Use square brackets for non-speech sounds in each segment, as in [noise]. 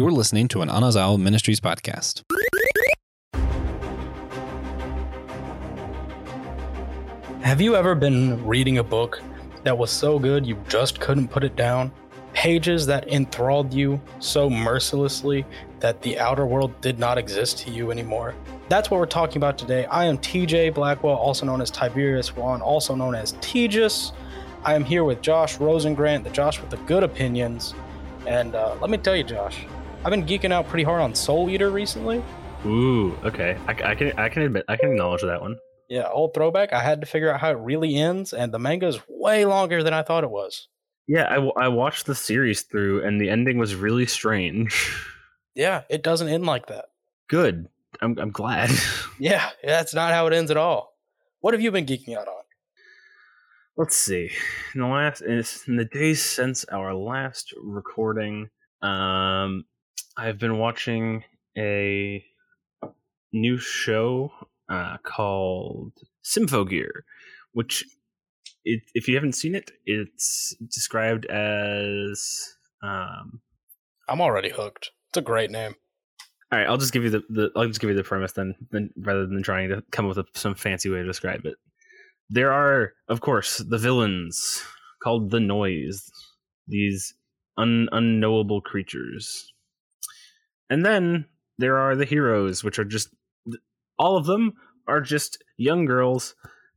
You're listening to an Anazao Ministries podcast. Have you ever been reading a book that was so good you just couldn't put it down? Pages that enthralled you so mercilessly that the outer world did not exist to you anymore? That's what we're talking about today. I am TJ Blackwell, also known as Tiberius Juan, also known as Tejas. I am here with Josh Rosengrant, the Josh with the good opinions. And uh, let me tell you, Josh, I've been geeking out pretty hard on Soul Eater recently. Ooh, okay. I, I can I can admit I can acknowledge that one. Yeah, old throwback. I had to figure out how it really ends, and the manga is way longer than I thought it was. Yeah, I, w- I watched the series through, and the ending was really strange. Yeah, it doesn't end like that. Good. I'm I'm glad. [laughs] Yeah, that's not how it ends at all. What have you been geeking out on? Let's see. In the last in the days since our last recording, um, I've been watching a new show uh, called Symphogear, which, it, if you haven't seen it, it's described as. Um, I'm already hooked. It's a great name. all right, I'll just give you the, the I'll just give you the premise then, then rather than trying to come up with a, some fancy way to describe it. There are, of course, the villains called the Noise. These un, unknowable creatures. And then there are the heroes, which are just all of them are just young girls,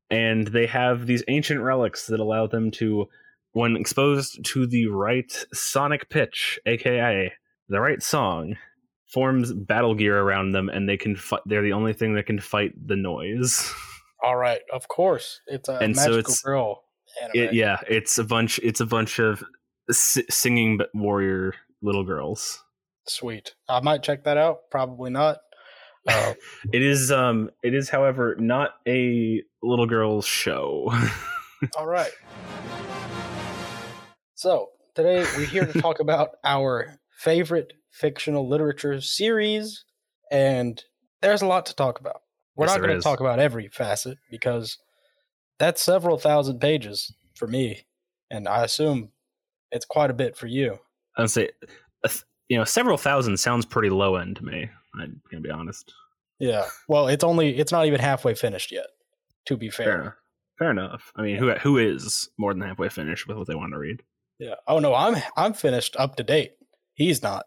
and they have these ancient relics that allow them to, when exposed to the right sonic pitch, aka the right song, forms battle gear around them, and they can. Fi- they're the only thing that can fight the noise. [laughs] All right, of course. It's a And so magical it's- girl. It, yeah, it's a bunch. It's a bunch of singing warrior little girls. Sweet. I might check that out. Probably not. Uh, [laughs] It is. Um. It is, however, not a little girl's show. [laughs] all right. So today we're here to talk about our favorite fictional literature series, and there's a lot to talk about. We're Yes, not going to talk about every facet because that's several thousand pages for me, and I assume it's quite a bit for you. I'd say, you know, several thousand sounds pretty low end to me. I'm gonna be honest. Yeah. Well, it's only it's not even halfway finished yet. To be fair. Fair enough. Fair enough. I mean, who who is more than halfway finished with what they want to read? Yeah. Oh no, I'm I'm finished up to date. He's not.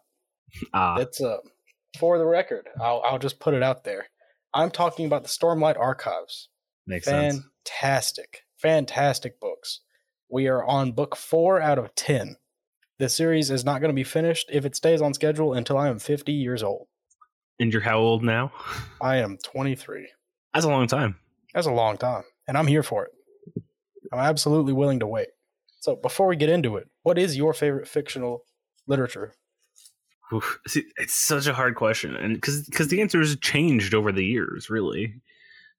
Ah, It's uh for the record. I'll I'll just put it out there. I'm talking about the Stormlight Archives. makes sense. Fantastic. Fantastic books. We are on book 4 out of 10. The series is not going to be finished if it stays on schedule until I am 50 years old. And you're how old now? [laughs] I am 23. That's a long time. That's a long time, and I'm here for it. I'm absolutely willing to wait. So, before we get into it, what is your favorite fictional literature? Oof. See, it's such a hard question, and because because the answer has changed over the years, really.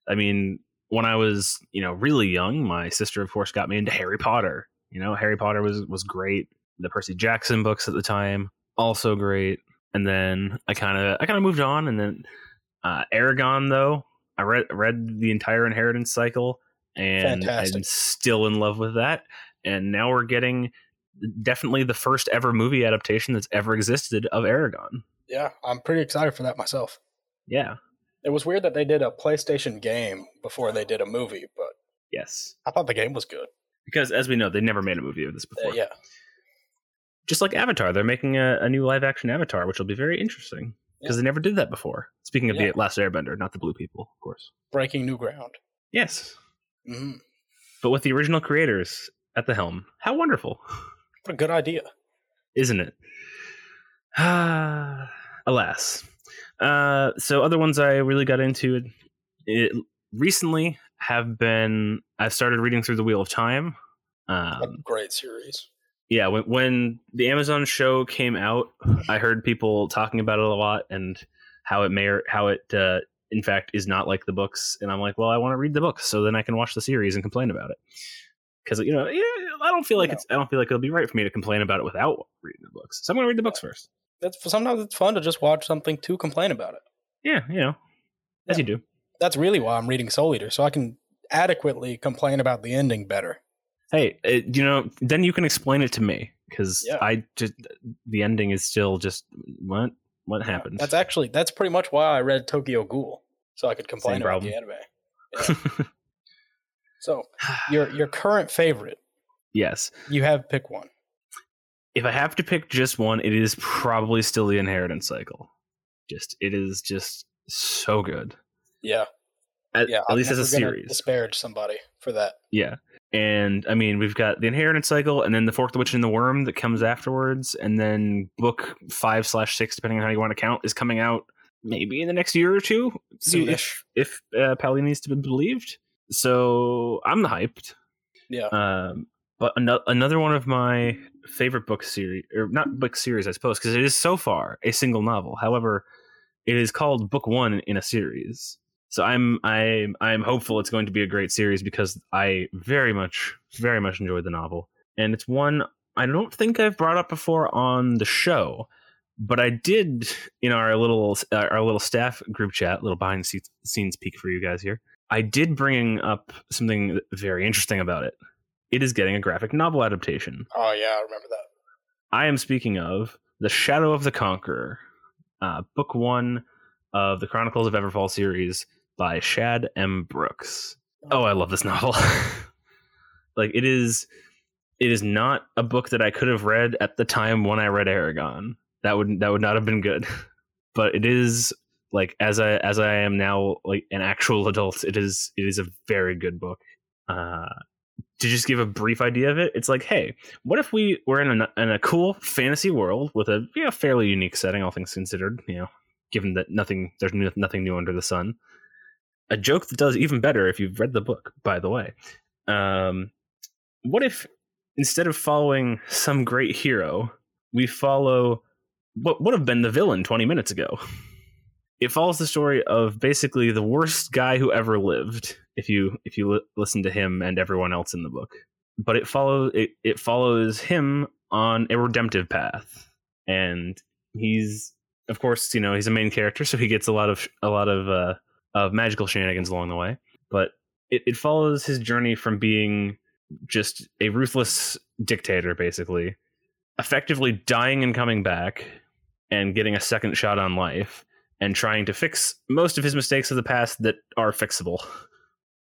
I mean, when I was you know really young, my sister, of course, got me into Harry Potter. You know, Harry Potter was was great. The Percy Jackson books at the time also great. And then I kind of I kind of moved on, and then uh, Eragon though I read read the entire Inheritance cycle, and Fantastic. I'm still in love with that. And now we're getting definitely the first ever movie adaptation that's ever existed of Eragon. Yeah, I'm pretty excited for that myself. Yeah. It was weird that they did a PlayStation game before they did a movie, but Yes. I thought the game was good. Because as we know, they never made a movie of this Uh, before. yeah, Just like Avatar, they're making a, a new live action Avatar, which will be very interesting because Yeah. they never did that before. Speaking of Yeah. the Last Airbender, not the blue people, of course. breaking new ground. Yes. hmm But with the original creators at the helm. How wonderful, What a good idea. isn't it? Ah, [sighs] Alas. Uh, so other ones I really got into it recently have been I've started reading through the Wheel of Time. A Um, great series. Yeah, when, when the Amazon show came out, I heard people talking about it a lot and how it may or how it uh, in fact is not like the books. And I'm like, well, I want to read the books so then I can watch the series and complain about it. Because you know, yeah, I don't feel like No. it's I don't feel like it'll be right for me to complain about it without reading the books. So I'm going to read the books first. That's sometimes it's fun to just watch something to complain about it. Yeah, you know, as you do. That's really why I'm reading Soul Eater, so I can adequately complain about the ending better. Hey, uh, you know, then you can explain it to me. because Yeah. I just the ending is still just what what happened. That's actually that's pretty much why I read Tokyo Ghoul, so I could complain Same about problem. the anime. [laughs] Yeah. So your your current favorite, yes. you have pick one. If I have to pick just one, it is probably still the Inheritance Cycle. Just it is just so good. Yeah, At, yeah. at least as a series. disparage somebody for that. Yeah. And I mean, we've got the Inheritance Cycle, and then the Fork, the Witch, and the Worm that comes afterwards, and then book five slash six, depending on how you want to count, is coming out maybe in the next year or two, Soonish. if if uh, Pally needs to be believed. So I'm hyped. Yeah. Um, but another another one of my favorite book series, or not book series, I suppose, because it is so far a single novel. However, it is called Book One in a series. So I'm I'm I'm hopeful it's going to be a great series because I very much very much enjoyed the novel, and it's one I don't think I've brought up before on the show, but I did in our little uh, our little staff group chat, little behind the scenes peek for you guys here. I did bring up something very interesting about it. It is getting a graphic novel adaptation. Oh yeah, I remember that. I am speaking of The Shadow of the Conqueror, uh, book one of the Chronicles of Everfall series by Shad M. Brooks. Oh, I love this novel. [laughs] like it is it is not a book that I could have read at the time when I read Eragon. That would that would not have been good. [laughs] But it is like as I as I am now like an actual adult, it is it is a very good book. Uh to just give a brief idea of it, it's like, hey, what if we were in a in a cool fantasy world with a you know, fairly unique setting, all things considered, you know, given that nothing there's no- nothing new under the sun. A joke that does even better if you've read the book, by the way. Um, what if instead of following some great hero, we follow what would have been the villain 20 minutes ago? It follows the story of basically the worst guy who ever lived. If you if you li- listen to him and everyone else in the book, but it follows it, it follows him on a redemptive path, and he's of course you know he's a main character, so he gets a lot of a lot of uh, of magical shenanigans along the way. But it, it follows his journey from being just a ruthless dictator, basically, effectively dying and coming back, and getting a second shot on life, and trying to fix most of his mistakes of the past that are fixable,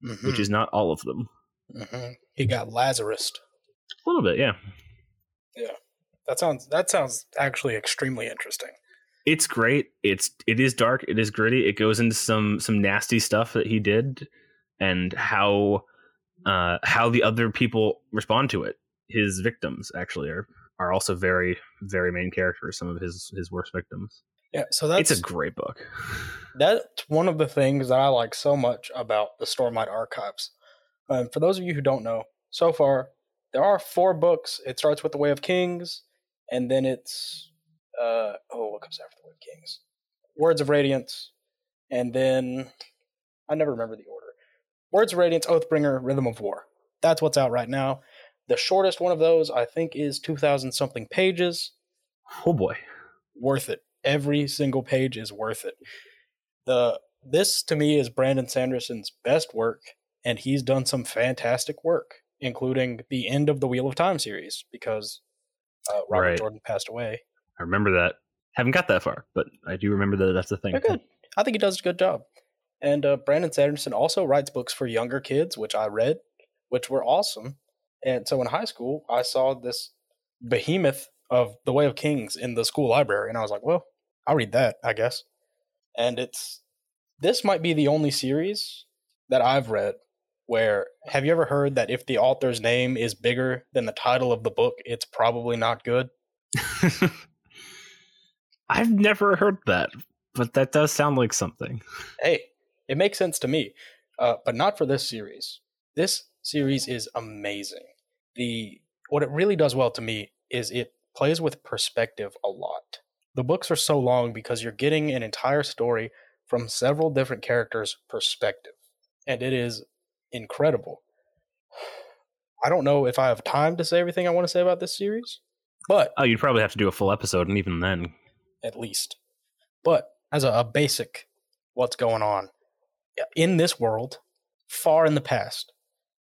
Mm-hmm. which is not all of them. Mhm. he got Lazarus. A little bit, yeah. yeah. That sounds that sounds actually extremely interesting. It's great. It's it is dark. It is gritty. It goes into some some nasty stuff that he did, and how uh, how the other people respond to it. His victims actually are are also very very main characters. Some of his his worst victims. Yeah, so that's it's a great book. that's one of the things that I like so much about the Stormlight Archives. Um, for those of you who don't know, so far there are four books. It starts with the Way of Kings, and then it's uh, oh, what comes after the of Kings? Words of Radiance, and then I never remember the order. Words of Radiance, Oathbringer, Rhythm of War. That's what's out right now. The shortest one of those, I think, is two thousand something pages. Oh boy. Worth it. Every single page is worth it. The this to me is Brandon Sanderson's best work, and he's done some fantastic work, including the end of the Wheel of Time series because uh, Robert Right. Jordan passed away. I remember that. Haven't got that far, but I do remember that that's the thing. They're good. I think he does a good job. And uh, Brandon Sanderson also writes books for younger kids, which I read, which were awesome. And so in high school, I saw this behemoth of The Way of Kings in the school library, and I was like, well, I'll read that, I guess. And it's this might be the only series that I've read where have you ever heard that if the author's name is bigger than the title of the book, it's probably not good? [laughs] I've never heard that, but that does sound like something. hey, it makes sense to me, uh, but not for this series. This series is amazing. The what it really does well to me is it plays with perspective a lot. The books are so long because you're getting an entire story from several different characters' perspective, and it is incredible. I don't know if I have time to say everything I want to say about this series, but Oh, you'd probably have to do a full episode, and even then, at least. But as a, a basic, what's going on in this world, far in the past,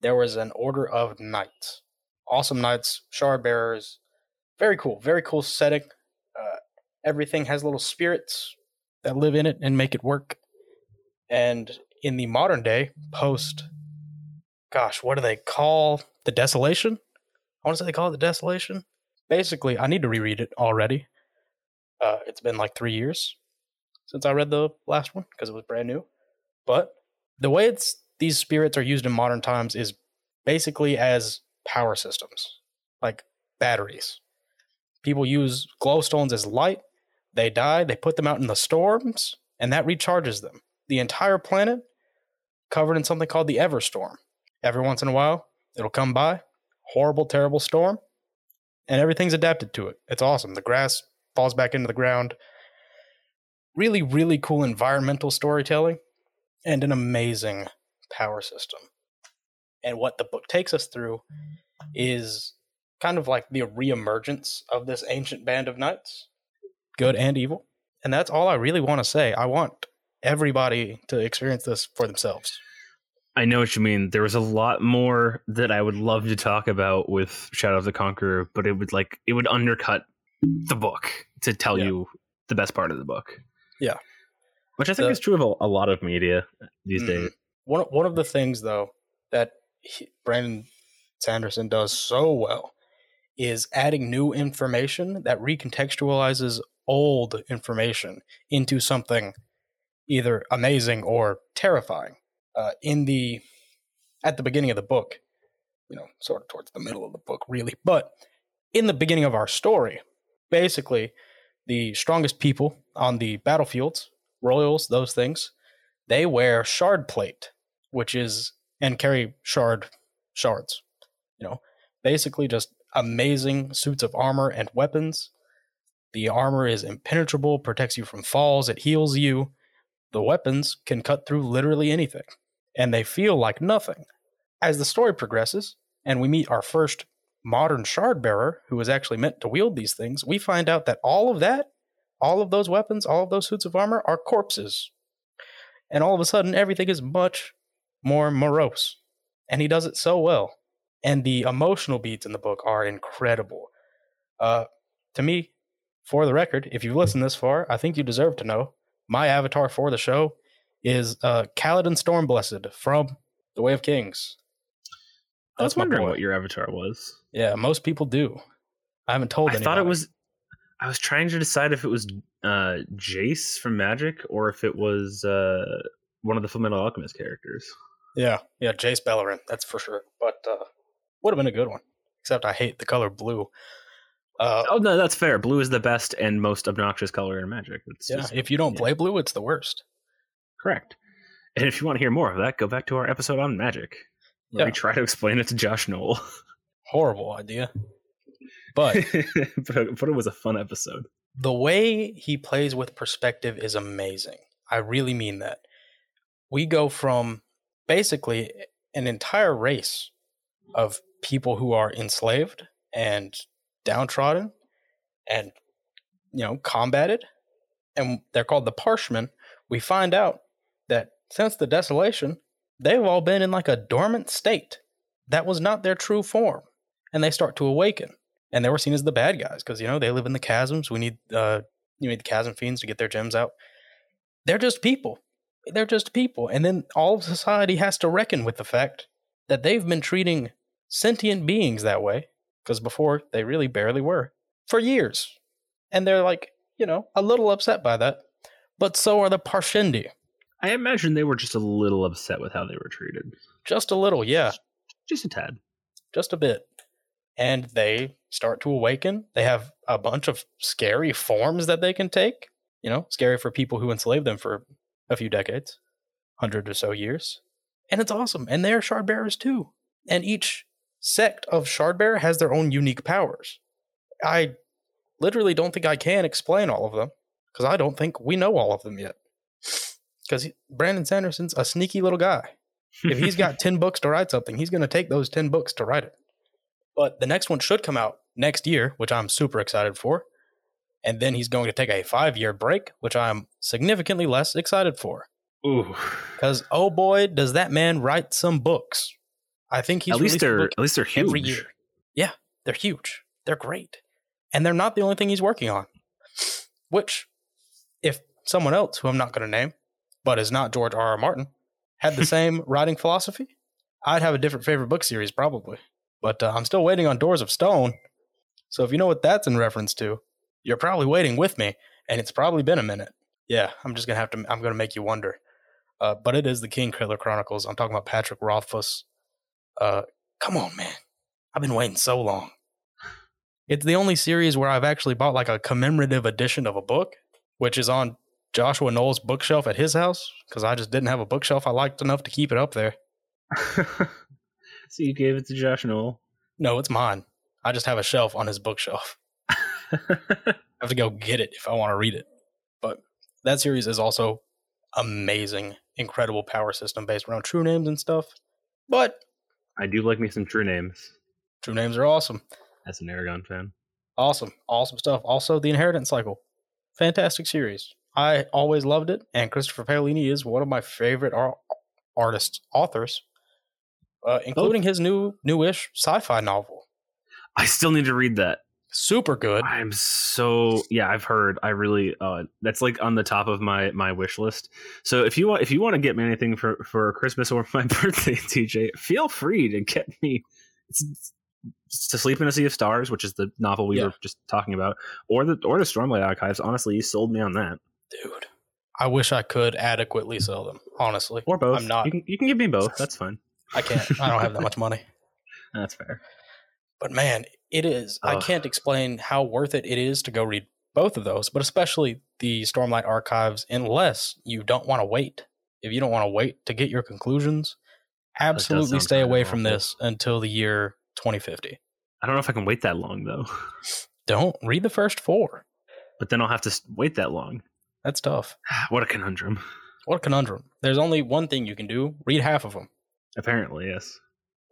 there was an order of knights, awesome knights, shard bearers, very cool, very cool setting. Uh, everything has little spirits that live in it and make it work. And in the modern day, post, gosh, what do they call the desolation? I want to say they call it the desolation. Basically, I need to reread it already. Uh, it's been like three years since I read the last one because it was brand new. But the way it's these spirits are used in modern times is basically as power systems, like batteries. People use glowstones as light. They die, they put them out in the storms, and that recharges them. The entire planet covered in something called the Everstorm. Every once in a while, it'll come by, horrible, terrible storm, and everything's adapted to it. It's awesome. The grass falls back into the ground. Really, really cool environmental storytelling and an amazing power system. And what the book takes us through is kind of like the reemergence of this ancient band of knights, good and evil. And that's all I really want to say. I want everybody to experience this for themselves. I know what you mean. There was a lot more that I would love to talk about with Shadow of the Conqueror, but it would like it would undercut the book to tell Yeah. you the best part of the book. Yeah. Which I think The- is true of a, a lot of media these Mhm. days. One one of the things though that he, Brandon Sanderson does so well is adding new information that recontextualizes old information into something either amazing or terrifying. Uh, in the at the beginning of the book, you know, sort of towards the middle of the book, really, but in the beginning of our story, basically, the strongest people on the battlefields, royals, those things, they wear shard plate, which is and carry shard shards. You know, basically just amazing suits of armor and weapons. The armor is impenetrable, protects you from falls, it heals you. The weapons can cut through literally anything, and they feel like nothing. As the story progresses, and we meet our first modern shard bearer who is actually meant to wield these things, we find out that all of that, all of those weapons, all of those suits of armor are corpses. And all of a sudden, everything is much more morose. And he does it so well. And the emotional beats in the book are incredible. Uh, to me, for the record, if you've listened this far, I think you deserve to know my avatar for the show is uh, Kaladin Stormblessed from The Way of Kings. I was wondering boy. what your avatar was. Yeah, most people do. I haven't told I anybody. thought it was. I was trying to decide if it was uh, Jace from Magic or if it was uh, one of the Fullmetal Alchemist characters. Yeah, yeah, Jace Beleren, that's for sure. But uh, would have been a good one. Except I hate the color blue. Uh, Oh no, that's fair. Blue is the best and most obnoxious color in Magic. It's yeah, just if you don't yeah. play blue, it's the worst. correct. And if you want to hear more of that, go back to our episode on Magic. Where Yeah. we try to explain it to Josh Knoll. [laughs] Horrible idea. But [laughs] but, but it was a fun episode. the way he plays with perspective is amazing. I really mean that. We go from basically an entire race of people who are enslaved and downtrodden and you know combated and they're called the parshmen we find out that since the desolation they've all been in like a dormant state that was not their true form and they start to awaken. And they were seen as the bad guys because you know they live in the chasms. We need uh you need the chasm fiends to get their gems out. They're just people. They're just people. And then all of society has to reckon with the fact that they've been treating sentient beings that way because before they really barely were for years. And they're like you know a little upset by that but so are the parshendi. I imagine they were just a little upset with how they were treated. just a little yeah. Just a tad. just a bit. And they start to awaken. They have a bunch of scary forms that they can take. You know, scary for people who enslaved them for a few decades, hundred or so years. And it's awesome. And they're shard bearers too. And each sect of shard bearer has their own unique powers. I literally don't think I can explain all of them because I don't think we know all of them yet. Because Brandon Sanderson's a sneaky little guy if he's got [laughs] 10 books to write something, he's going to take those 10 books to write it. But the next one should come out next year, which I'm super excited for. And then he's going to take a five year break, which I'm significantly less excited for. Ooh. Because, oh boy, does that man write some books. I think he's At least they're at least they're huge. every year. Yeah, they're huge. They're great. and they're not the only thing he's working on. Which, if someone else who I'm not going to name, but is not George R. R. Martin, had the [laughs] same writing philosophy, I'd have a different favorite book series probably. But uh, I'm still waiting on Doors of Stone. So if you know what that's in reference to, you're probably waiting with me, and it's probably been a minute. Yeah, I'm just gonna have to. I'm gonna make you wonder. Uh, but it is the King Kingkiller Chronicles. I'm talking about Patrick Rothfuss. Uh, come on, man. I've been waiting so long. It's the only series where I've actually bought like a commemorative edition of a book, which is on Joshua Knoll's bookshelf at his house because I just didn't have a bookshelf I liked enough to keep it up there. [laughs] so you gave it to Josh Knoll? No, it's mine. I just have a shelf on his bookshelf. [laughs] I have to go get it if I want to read it. But that series is also amazing, incredible power system based around true names and stuff. But I do like me some true names. True names are awesome. As an Eragon fan. Awesome. Awesome stuff. Also, the Inheritance Cycle. Fantastic series. I always loved it, and Christopher Paolini is one of my favorite ar- artists, authors, uh, including oh. his new newish sci-fi novel. I still need to read that. Super good. I'm so yeah. I've heard. I really. Uh, that's like on the top of my my wish list. So if you want if you want to get me anything for for Christmas or [laughs] my birthday, TJ, feel free to get me. It's, to sleep in a sea of stars, which is the novel we yeah. were just talking about, or the or the Stormlight Archives. Honestly, you sold me on that, dude. I wish I could adequately sell them. Honestly, or both. I'm not. You can, you can give me both. [laughs] That's fine. I can't. I don't have that much money. [laughs] That's fair. But man, it is. Oh. I can't explain how worth it it is to go read both of those, but especially the Stormlight Archives, unless you don't want to wait. If you don't want to wait to get your conclusions, absolutely stay away from this until the year 2050. I don't know if I can wait that long though. Don't read the first four. But then I'll have to wait that long. That's tough. [sighs] what a conundrum. What a conundrum. There's only one thing you can do read half of them. Apparently, yes.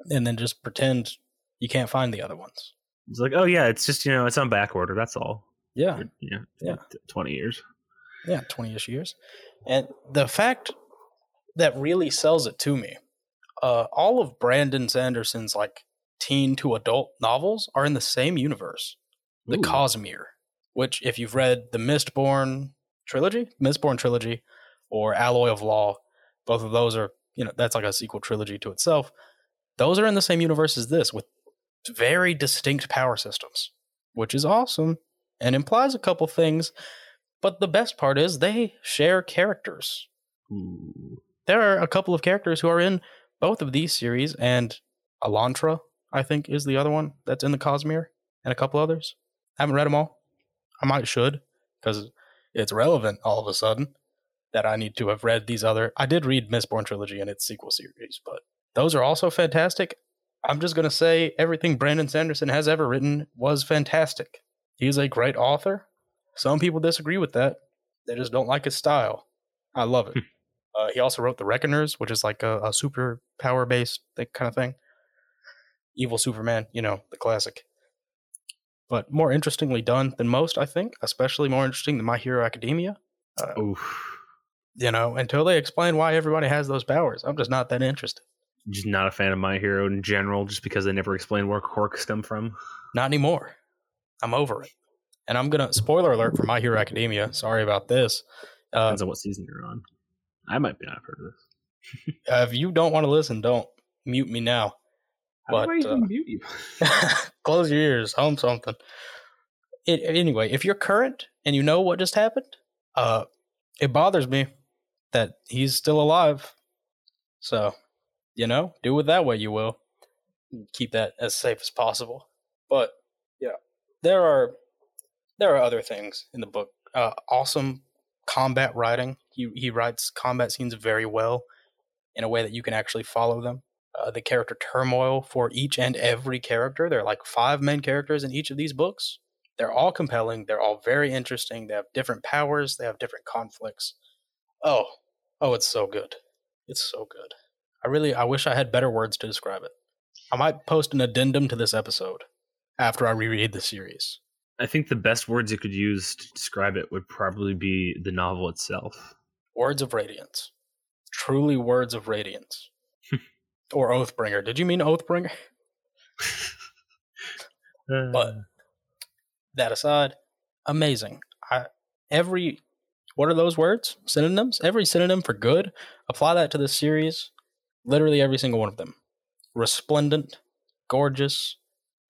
And then just pretend you can't find the other ones. It's like, oh yeah, it's just you know, it's on back order. That's all. Yeah, For, yeah, yeah. Twenty years. Yeah, twenty-ish years. And the fact that really sells it to me, uh, all of Brandon Sanderson's like teen to adult novels are in the same universe, the Ooh. Cosmere. Which, if you've read the Mistborn trilogy, Mistborn trilogy, or Alloy of Law, both of those are you know that's like a sequel trilogy to itself. Those are in the same universe as this, with very distinct power systems, which is awesome and implies a couple things. But the best part is they share characters. Ooh. There are a couple of characters who are in both of these series, and Elantris, I think, is the other one that's in the Cosmere, and a couple others. I haven't read them all. I might should, because it's relevant all of a sudden that I need to have read these other. I did read Mistborn trilogy and its sequel series, but those are also fantastic. I'm just going to say everything Brandon Sanderson has ever written was fantastic. He's a great author. Some people disagree with that. They just don't like his style. I love it. Hmm. uh, he also wrote The Reckoners, which is like a, a super power based kind of thing. Evil Superman, you know, the classic. But more interestingly done than most, I think, especially more interesting than My Hero Academia. Uh, Oof. You know, until they explain why everybody has those powers, I'm just not that interested just not a fan of My Hero in general, just because they never explain where quirks come from. Not anymore. I'm over it. And I'm gonna spoiler alert for My Hero Academia. Sorry about this. Uh, Depends on what season you're on. I might be. I've heard of this. [laughs] uh, if you don't want to listen, don't mute me now. How but, do I even uh, mute you? [laughs] [laughs] close your ears. Home something. It, anyway, if you're current and you know what just happened, uh, it bothers me that he's still alive. So you know, do it that way you will. Keep that as safe as possible. But yeah, there are there are other things in the book. Uh, awesome combat writing. He he writes combat scenes very well in a way that you can actually follow them. Uh, the character turmoil for each and every character. There are like five main characters in each of these books. They're all compelling. They're all very interesting. They have different powers. They have different conflicts. Oh, oh, it's so good. It's so good. I really I wish I had better words to describe it. I might post an addendum to this episode after I reread the series. I think the best words you could use to describe it would probably be the novel itself. Words of radiance. Truly words of radiance. [laughs] or Oathbringer. Did you mean Oathbringer? [laughs] uh... But that aside, amazing. I, every what are those words? Synonyms? Every synonym for good. Apply that to this series. Literally every single one of them. Resplendent, gorgeous,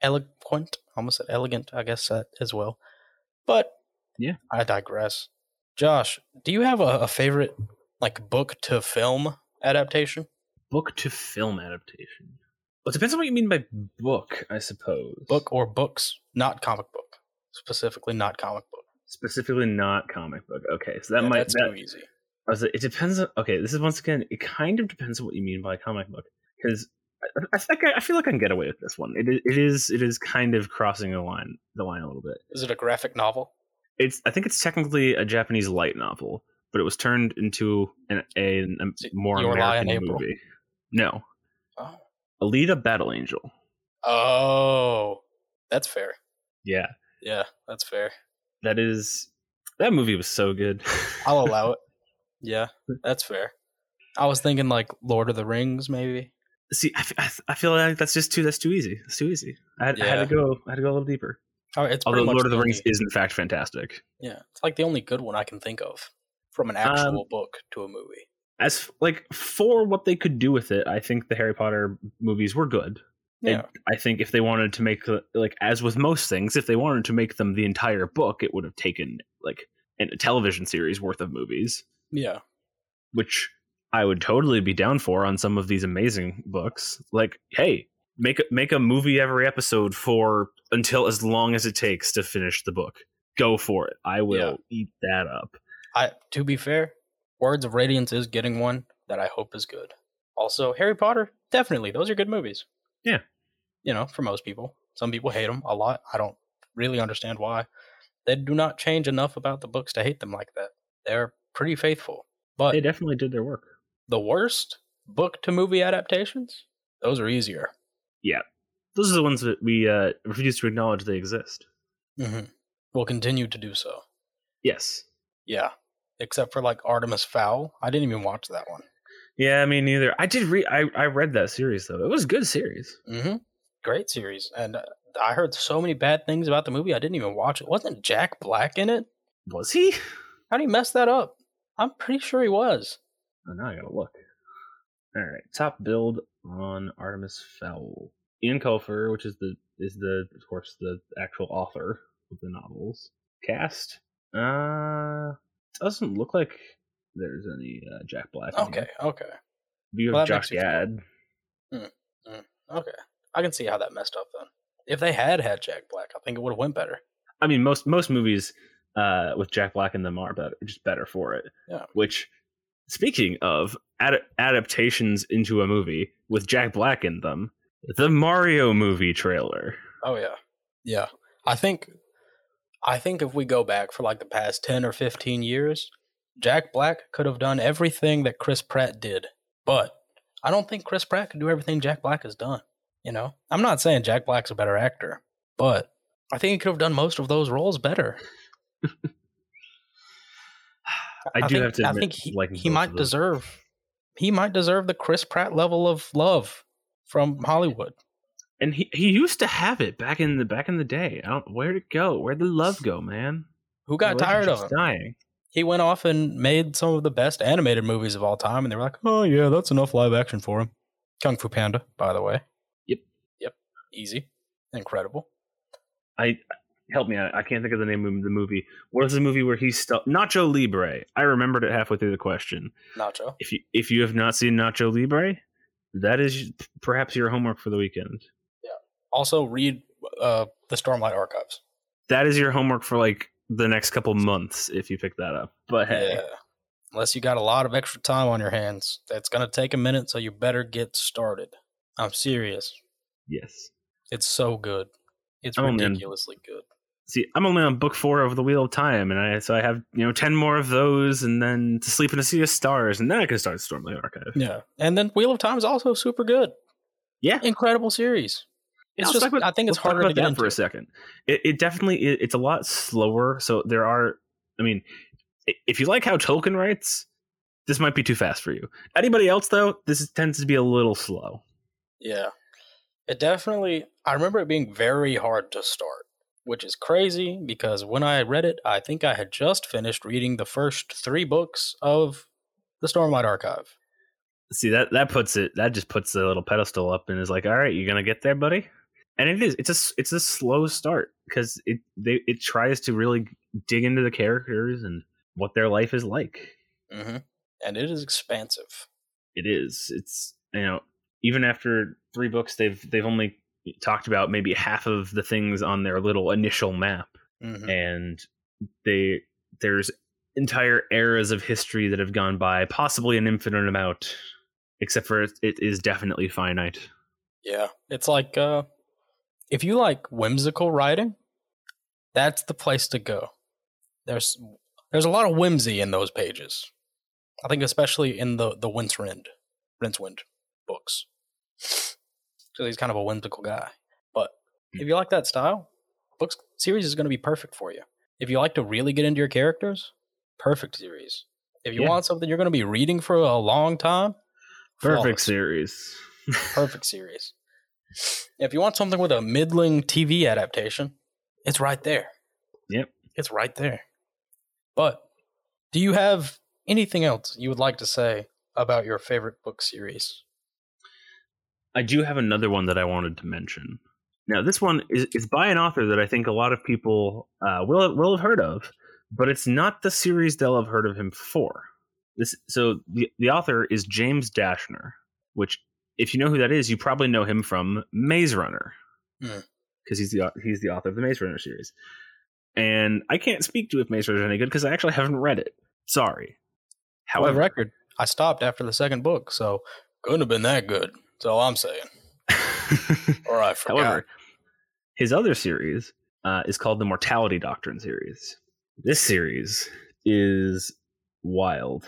eloquent. Almost said elegant, I guess that as well. But Yeah. I digress. Josh, do you have a, a favorite like book to film adaptation? Book to film adaptation. Well, it depends on what you mean by book, I suppose. Book or books, not comic book. Specifically not comic book. Specifically not comic book. Okay, so that Yeah, might that's that, too easy. I was like, it depends on okay this is once again it kind of depends on what you mean by comic book because I, I think I, I feel like I can get away with this one it, it is it is kind of crossing the line the line a little bit Is it a graphic novel? it's I think it's technically a Japanese light novel but it was turned into an, a, a more Your American April? movie no Oh. Alita Battle Angel Oh, that's fair. yeah Yeah, that's fair. That is that movie was so good [laughs] I'll allow it. Yeah, that's fair. I was thinking like Lord of the Rings, maybe. see I, f- I f- I feel like that's just too that's too easy it's too easy I had, I had to go I had to go a little deeper Oh, it's although Lord of the only- Rings is in fact fantastic Yeah, it's like the only good one I can think of from an Um, actual book to a movie. as like for what they could do with it, I think the Harry Potter movies were good. Yeah, And I think if they wanted to make like as with most things, if they wanted to make them the entire book, it would have taken like a television series worth of movies, yeah, which I would totally be down for on some of these amazing books. Like, hey, make a, make a movie every episode for until as long as it takes to finish the book. Go for it. I will eat that up. I to be fair, Words of Radiance is getting one that I hope is good. Also, Harry Potter, definitely, those are good movies. Yeah. You know, for most people, some people hate them a lot. I don't really understand why. They do not change enough about the books to hate them like that. They're pretty faithful. But They definitely did their work. the worst book to movie adaptations, those are easier. Yeah. Those are the ones that we uh, refuse to acknowledge they exist. Mm-hmm. We'll continue to do so. Yes. Yeah. Except for like Artemis Fowl. I didn't even watch that one. Yeah, me neither. I did read. I I read that series though. It was a good series. Mm-hmm. Great series. And uh, I heard so many bad things about the movie. I didn't even watch it. Wasn't Jack Black in it? Was he? How'd he mess that up? I'm pretty sure he was. Oh, now I gotta look. All right, top build on Artemis Fowl. Ian Colfer, which is the is the of course the actual author of the novels. Cast. Uh, doesn't look like there's any uh, Jack Black. Okay. here. Okay. You have Well, that Josh makes you feel- Gad. Okay. I can see how that messed up then. If they had had Jack Black, I think it would have went better. I mean, most most movies uh, with Jack Black in them are better, just better for it. Yeah. Which, speaking of ad- adaptations into a movie with Jack Black in them, the Mario movie trailer. Oh yeah. Yeah. I think I think if we go back for like the past 10 or 15 years, Jack Black could have done everything that Chris Pratt did. But I don't think Chris Pratt could do everything Jack Black has done. You know? I'm not saying Jack Black's a better actor, but I think he could have done most of those roles better. I, do think, have to. I think he, he might deserve he might deserve the Chris Pratt level of love from Hollywood. and he, he used to have it back in the back in the day. I don't where'd it go? Where'd the love go, man? Who got tired of him? Dying. he went off and made some of the best animated movies of all time, and they were like, "Oh yeah, that's enough live action for him." Kung Fu Panda, by the way. Easy. Incredible. I help me out. I can't think of the name of the movie. What is the movie where he's still Nacho Libre? I remembered it halfway through the question. Nacho. If you if you have not seen Nacho Libre, that is perhaps your homework for the weekend. Yeah. Also, read uh, the Stormlight Archives. That is your homework for like the next couple months if you pick that up. But hey, Yeah. Unless you got a lot of extra time on your hands, that's gonna take a minute, so you better get started. I'm serious. yes. It's so good. It's Oh, man. ridiculously good. See, I'm only on book four of the Wheel of Time, and I so I have you know ten more of those, and then to sleep in a sea of stars, and then I can start Stormlight Archive. Yeah. And then Wheel of Time is also super good. Yeah, Incredible series. It's just about- I think it's harder to get that into. for a second. It, it definitely it, it's a lot slower. So there are, I mean, if you like how Tolkien writes, this might be too fast for you. Anybody else though, this is, tends to be a little slow. Yeah. It definitely I remember it being very hard to start. which is crazy because when I read it, I think I had just finished reading the first three books of the Stormlight Archive. See that that puts it that just puts the little pedestal up and is like, all right, you're gonna get there, buddy. And it is it's a it's a slow start because it they it tries to really dig into the characters and what their life is like. Mm-hmm. And it is expansive. It is. It's you know even after three books, they've they've only talked about maybe half of the things on their little initial map, Mm-hmm. and they there's entire eras of history that have gone by, possibly an infinite amount, except for it, it is definitely finite. Yeah, it's like uh, if you like whimsical writing, that's the place to go. There's there's a lot of whimsy in those pages. I think especially in the the Rincewind, Rincewind books. So he's kind of a whimsical guy. But hmm. if you like that style, books series is going to be perfect for you. If you like to really get into your characters, perfect series. If you Yeah. want something you're going to be reading for a long time, Perfect flawless series. perfect series. If you want something with a middling TV adaptation, it's right there. Yep. It's right there. But do you have anything else you would like to say about your favorite book series? I do have another one that I wanted to mention. Now, this one is, is by an author that I think a lot of people uh, will will have heard of, but it's not the series they'll have heard of him for. This so the the author is James Dashner, which if you know who that is, you probably know him from Maze Runner, Hmm. because he's the he's the author of the Maze Runner series. And I can't speak to if Maze Runner is any good because I actually haven't read it. Sorry. However, record, I stopped after the second book, so couldn't have been that good. That's all I'm saying. [laughs] Or I forgot. However, his other series uh, is called the Mortality Doctrine series. This series is wild.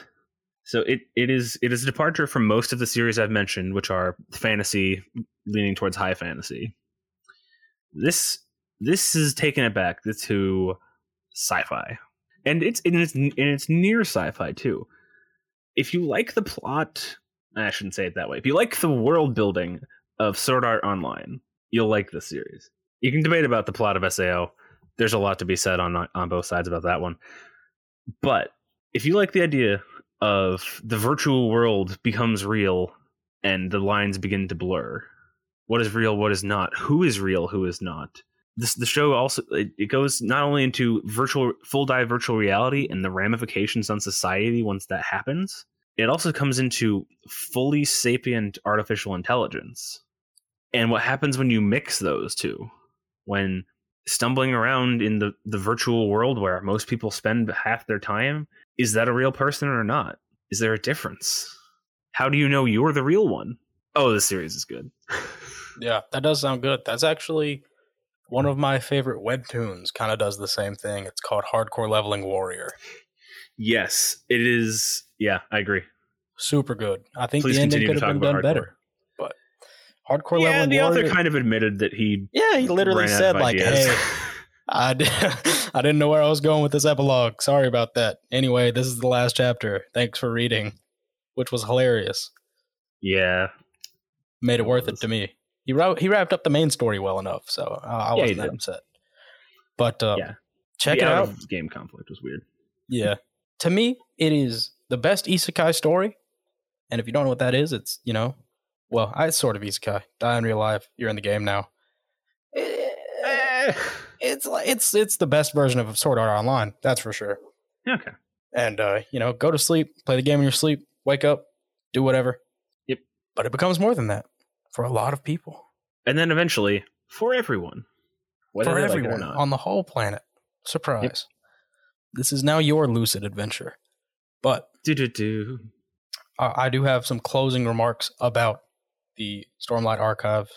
So it, it is it is a departure from most of the series I've mentioned, which are fantasy leaning towards high fantasy. This this is taking it back to sci-fi, and it's and it's and it's near sci-fi too. If you like the plot, I shouldn't say it that way. If you like the world building of Sword Art Online, you'll like this series. You can debate about the plot of SAO. There's a lot to be said on on both sides about that one. But if you like the idea of the virtual world becomes real and the lines begin to blur, what is real, what is not, who is real, who is not. This the show also it, it goes not only into virtual full dive virtual reality and the ramifications on society once that happens. It also comes into fully sapient artificial intelligence and what happens when you mix those two when stumbling around in the, the virtual world where most people spend half their time is that a real person or not is there a difference how do you know you're the real one oh this series is good [laughs] Yeah, that does sound good. That's actually one of my favorite webtoons. Kind of does the same thing. It's called Hardcore Leveling Warrior. Yes it is yeah i agree Super good. I think Please the ending could have been done hardcore. better. But Hardcore yeah Leveling the Warrior. author kind of admitted that he yeah, he literally said like, ideas. "Hey, [laughs] I, di- [laughs] I didn't know where I was going with this epilogue. Sorry about that. Anyway, this is the last chapter. Thanks for reading," which was hilarious. yeah Made it It worth was. it to me. He wrote he wrapped up the main story well enough, so I, I Yeah, wasn't upset. But uh, Yeah. check the it out. game conflict was weird Yeah. To me, it is the best isekai story. And if you don't know what that is, it's, you know, well, I it's sort of isekai. Die in real life. You're in the game now. Eh. It's like it's it's the best version of Sword Art Online, that's for sure. okay And uh, you know, go to sleep, play the game in your sleep, wake up, do whatever. Yep. But it becomes more than that for a lot of people. and then eventually for everyone whether for like everyone not. on the whole planet. Surprise. This is now your lucid adventure. But Do-do-do. I I do have some closing remarks about the Stormlight Archive.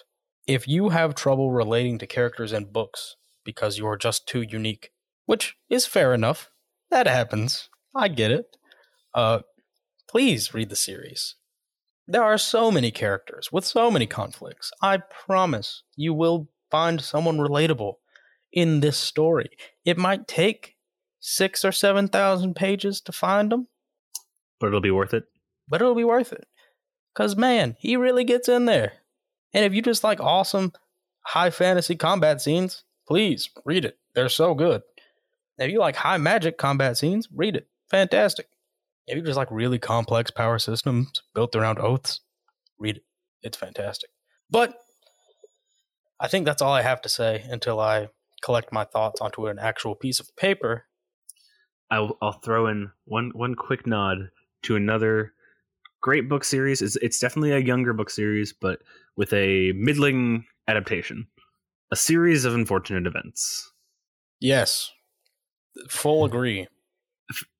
If you have trouble relating to characters and books because you are just too unique, which is fair enough, that happens. I get it. Uh, please read the series. There are so many characters with so many conflicts. I promise you will find someone relatable in this story. It might take six or seven thousand pages to find them, but it'll be worth it but it'll be worth it. Cause man, he really gets in there. And if you just like awesome high fantasy combat scenes, please read it. They're so good. If you like high magic combat scenes, read it. Fantastic. If you just like really complex power systems built around oaths, read it. It's fantastic. But I think that's all I have to say until I collect my thoughts onto an actual piece of paper. I'll, I'll throw in one one quick nod to another great book series. It's, it's definitely a younger book series, but with a middling adaptation. A series of unfortunate events. Yes. Full agree.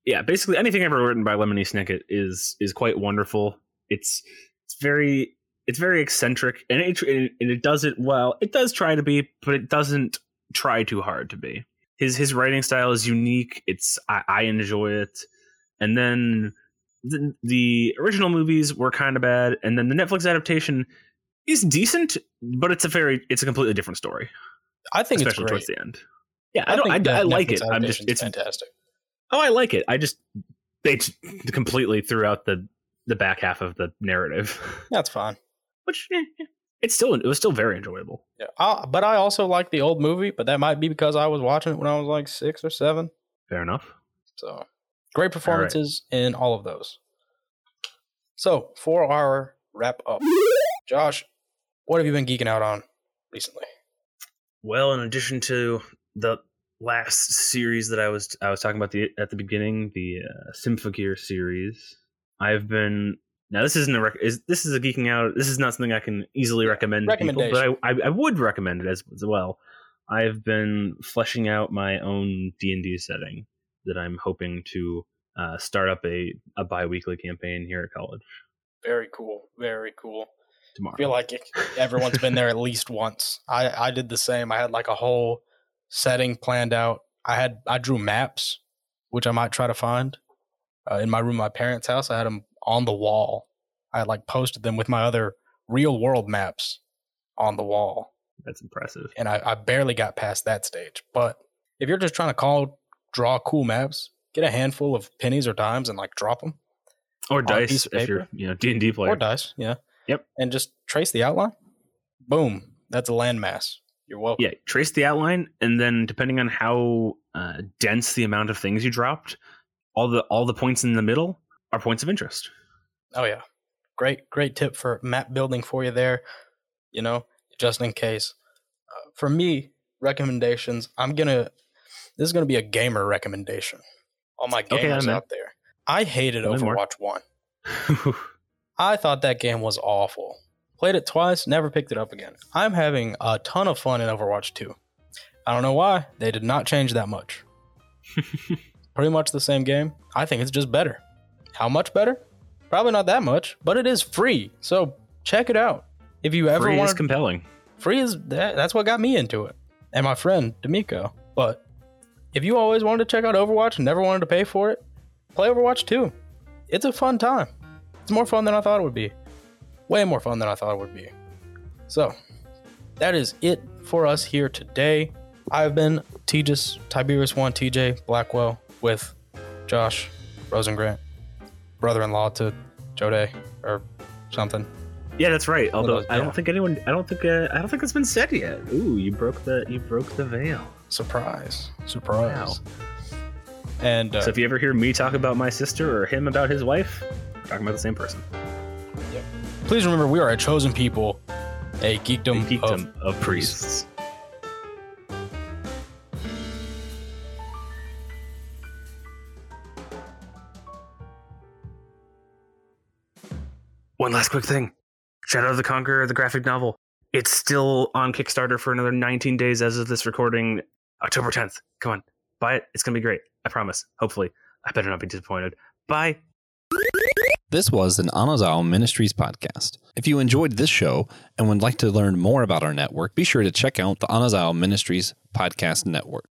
Yeah, basically anything ever written by Lemony Snicket is is quite wonderful. It's it's very it's very eccentric and it and it does it well. It does try to be, but it doesn't try too hard to be. His his writing style is unique. It's I, I enjoy it. And then the, the original movies were kind of bad, and then the Netflix adaptation is decent, but it's a very it's a completely different story. I think especially towards the end. Yeah, I, don't. I, I like it. I'm just. It's fantastic. oh, I like it. I just they t- completely threw out the the back half of the narrative, That's fine. [laughs] which eh, eh, it's still it was still very enjoyable. Yeah, I, but I also like the old movie, but that might be because I was watching it when I was like six or seven. Fair enough. So great performances in all of those. So for our wrap up, Josh, what have you been geeking out on recently? Well, in addition to the last series that I was I was talking about the at the beginning, the uh, Symphogear series, I've been now this isn't a rec- is this is a geeking out. This is not something I can easily recommend to people, but I, I I would recommend it as as well. I've been fleshing out my own D and D setting that I'm hoping to uh, start up a a biweekly campaign here at college Very cool. Very cool. tomorrow. I feel like it, everyone's been there at [laughs] least once. I, I did the same. I had like a whole setting planned out. I had I drew maps, which I might try to find uh, in my room, at my parents' house. I had them on the wall. I like posted them with my other real world maps on the wall, That's impressive. and I, I barely got past that stage. But if you're just trying to call draw cool maps, get a handful of pennies or dimes and like drop them Or dice if you're you know D and D player. or dice, yeah. Yep. And just trace the outline. Boom. That's a landmass. You're welcome. yeah trace the outline and then depending on how uh, dense the amount of things you dropped all the all the points in the middle are points of interest Oh yeah. Great, great tip for map building for you there. You know, just in case. Uh, for me, recommendations. I'm gonna. This is gonna be a gamer recommendation. All my gamers I'm in. out there. I hated more. Overwatch One. [laughs] I thought that game was awful. Played it twice, never picked it up again. I'm having a ton of fun in Overwatch 2. I don't know why. They did not change that much. [laughs] Pretty much the same game. I think it's just better. How much better? Probably not that much, but it is free. So check it out. If you ever Free want is compelling free is that, that's what got me into it and my friend D'Amico. But if you always wanted to check out Overwatch and never wanted to pay for it, play Overwatch 2. It's a fun time. It's more fun than I thought it would be. Way more fun than I thought it would be. So, that is it for us here today. I've been Tejas Tiberius 1 TJ Blackwell with Josh Rosengrant, brother in law to Jode or something. yeah that's right although those- i yeah. don't think anyone i don't think uh, i don't think it's been said yet ooh you broke the you broke the veil Surprise. Surprise. And uh, so if you ever hear me talk about my sister or him about his wife we're talking about the same person please remember, we are a chosen people, a geekdom, of geekdom of priests One last quick thing. Shadow of the Conqueror, the graphic novel. It's still on Kickstarter for another 19 days as of this recording, October 10th. Come on, buy it. It's going to be great. I promise. Hopefully. I better not be disappointed. Bye. This was an Anazao Ministries podcast. If you enjoyed this show and would like to learn more about our network, be sure to check out the Anazao Ministries Podcast Network.